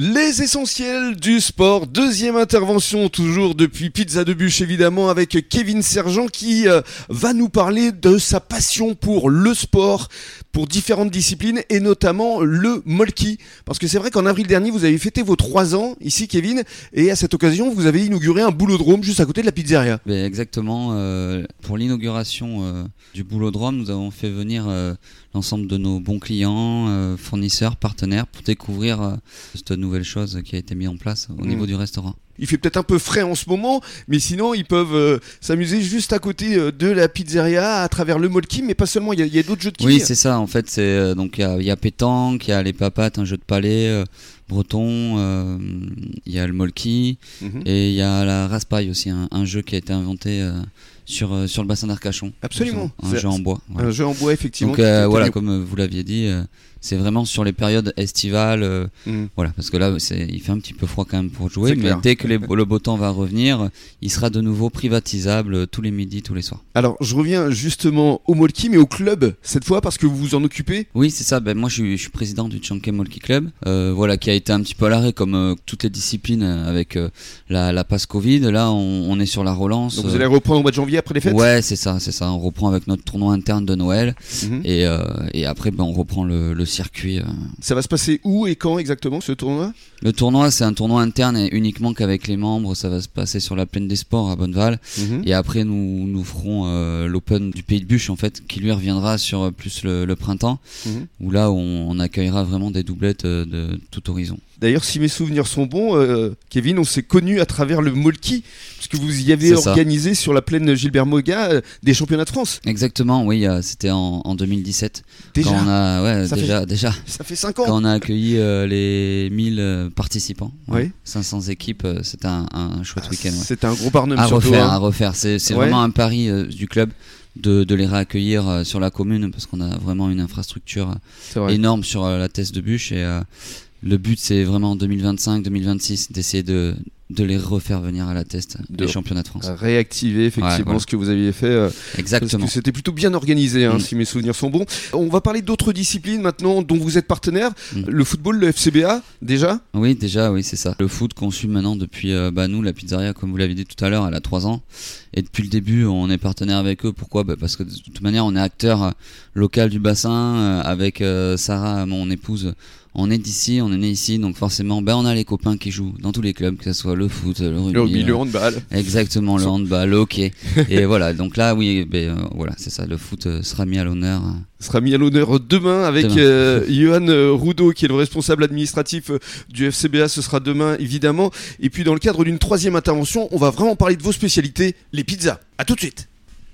Les essentiels du sport, deuxième intervention toujours depuis Pizza de Bûche évidemment avec Kevin Sergent qui euh, va nous parler de sa passion pour le sport, pour différentes disciplines et notamment le molki. Parce que c'est vrai qu'en avril dernier vous avez fêté vos trois ans ici Kevin et à cette occasion vous avez inauguré un boulodrome juste à côté de la pizzeria. Ben, exactement, euh, pour l'inauguration euh, du boulodrome nous avons fait venir euh, l'ensemble de nos bons clients, fournisseurs, partenaires pour découvrir cette nouvelle chose qui a été mise en place au Mm. niveau du restaurant. Il fait peut-être un peu frais en ce moment, mais sinon ils peuvent euh, s'amuser juste à côté euh, de la pizzeria à travers le molki, mais pas seulement, il y a, d'autres jeux de quilles. Oui, c'est ça. En fait, c'est euh, donc il y y a pétanque, il y a les papates, un jeu de palais breton, euh, il y a le molki Mhm. et il y a la raspaille aussi, un, un jeu qui a été inventé euh, sur euh, sur le bassin d'Arcachon. Absolument. Un C'est- jeu en bois. voilà. Un jeu en bois effectivement. Donc euh, voilà, comme vous l'aviez dit, euh, c'est vraiment sur les périodes estivales. Mhm. voilà, parce que là, c'est, il fait un petit peu froid quand même pour jouer, C'est mais clair. dès que les- le beau temps va revenir, il sera de nouveau privatisable tous les midis, tous les soirs. Alors je reviens justement au molki, mais au club cette fois parce que vous vous en occupez? Oui, c'est ça. Ben, moi, je suis, je suis président du Chanke Molki Club, voilà, qui a été un petit peu à l'arrêt comme euh, toutes les disciplines euh, avec euh, la, la passe Covid. Là, on, on est sur la relance. Donc vous allez reprendre au mois de janvier après les fêtes? Ouais, c'est ça, c'est ça. On reprend avec notre tournoi interne de Noël Mhm. et, et après, ben, on reprend le, le circuit. Ça va se passer où et quand exactement ce tournoi? Le tournoi, c'est un tournoi interne et uniquement qu'avec les membres. Ça va se passer sur la plaine des sports à Bonneval. Mhm. Et après, nous, nous ferons l'Open du Pays de Bûche, en fait, qui lui reviendra sur plus le, le printemps, Mhm. où là, on, on accueillera vraiment des doublettes de tout horizon. D'ailleurs, si mes souvenirs sont bons, euh, Kevin, on s'est connus à travers le molki, puisque vous y avez organisé sur la plaine Gilbert Moga euh, des championnats de France. Exactement, oui, euh, c'était en, en 2017. Déjà, Quand on a, ouais, Ça fait- déjà, déjà, ça fait 5 ans. quand on a accueilli les 1000 euh, participants, ouais, Oui. 500 équipes, c'était un, un chouette Ah, week-end. ouais. C'était un gros barnum À surtout. refaire, hein. à refaire. C'est vraiment un pari du club de, de les réaccueillir sur la commune parce qu'on a vraiment une infrastructure vrai. énorme sur la thèse de bûche et le but c'est vraiment en 2025-2026 d'essayer de, de les refaire venir à la test De- les championnats de France. Réactiver effectivement Ouais, voilà. ce que vous aviez fait. euh, Parce Exactement. que c'était plutôt bien organisé, hein, Mm. si mes souvenirs sont bons. On va parler d'autres disciplines maintenant dont vous êtes partenaire. Mm. Le football, le FCBA, déjà? Oui, déjà, oui, c'est ça. Le foot qu'on suit maintenant depuis, euh, bah, nous, la pizzeria, comme vous l'avez dit tout à l'heure, elle a 3 ans. Et depuis le début, on est partenaire avec eux. Pourquoi? Bah, Parce que de toute manière, on est acteur euh, local du bassin. euh, avec Sarah, mon épouse, on est d'ici, on est né ici. Donc forcément, bah, on a les copains qui jouent dans tous les clubs, que ce soit le foot, le rugby. Le rugby, euh, le handball. Exactement, le handball, le hockey. Et voilà, donc là, oui, ben, euh, voilà, c'est ça. Le foot euh, sera mis à l'honneur. euh. sera mis à l'honneur demain avec Demain. euh, Johan euh, Roudot qui est le responsable administratif euh, du FCBA. Ce sera demain évidemment. Et puis dans le cadre d'une troisième intervention, on va vraiment parler de vos spécialités, les pizzas. À tout de suite.